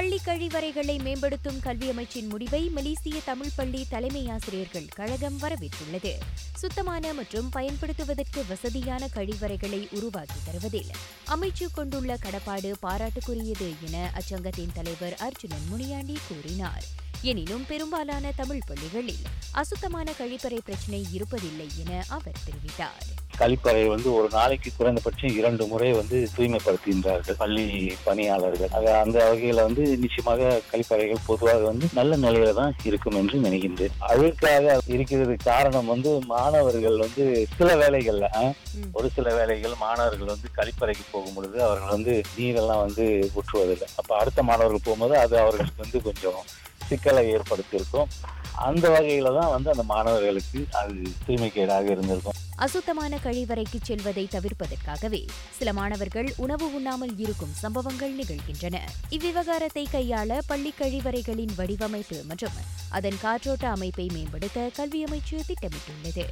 பள்ளி கழிவறைகளை மேம்படுத்தும் கல்வி அமைச்சின் முடிவை மலேசிய தமிழ் பள்ளி தலைமை ஆசிரியர்கள் கழகம் வரவேற்றுள்ளது. சுத்தமான மற்றும் பயன்படுத்துவதற்கு வசதியான கழிவறைகளை உருவாக்கி தருவதில் அமைச்சு கொண்டுள்ள கடப்பாடு பாராட்டுக்குரியது என அச்சங்கத்தின் தலைவர் அர்ஜுனன் முனியாண்டி கூறினார். எனினும் பெரும்பாலான தமிழ் பள்ளிகளில் அசுத்தமான கழிப்பறை பிரச்சினை இருப்பதில்லை என அவர் தெரிவித்தார். கழிப்பறை வந்து ஒரு நாளைக்கு குறைந்தபட்சம் இரண்டு முறை வந்து தூய்மைப்படுத்துகின்றார்கள் பள்ளி பணியாளர்கள். ஆக அந்த வகையில வந்து நிச்சயமாக கழிப்பறைகள் பொதுவாக வந்து நல்ல நிலையில தான் இருக்கும் என்று நினைக்கின்றேன். அழுக்காக இருக்கிறது காரணம் வந்து மாணவர்கள் வந்து சில வேலைகள்ல. ஒரு சில வேலைகள் மாணவர்கள் வந்து கழிப்பறைக்கு போகும் பொழுது அவர்கள் வந்து நீரெல்லாம் வந்து ஊற்றுவதில்லை. அப்போ அடுத்த மாணவர்கள் போகும்போது அது அவர்களுக்கு வந்து கொஞ்சம் சிக்கலை ஏற்படுத்தியிருக்கும். அந்த வகையில தான் வந்து அந்த மாணவர்களுக்கு அது தூய்மைக்கேடாக இருந்திருக்கும். அசுத்தமான கழிவறைக்கு செல்வதை தவிர்ப்பதற்காகவே சில மாணவர்கள் உணவு உண்ணாமல் இருக்கும் சம்பவங்கள் நிகழ்கின்றன. இவ்விவகாரத்தை கையாள பள்ளி கழிவறைகளின் வடிவமைப்பு மற்றும் அதன் காற்றோட்ட அமைப்பை மேம்படுத்த கல்வி அமைச்சு திட்டமிட்டுள்ளது.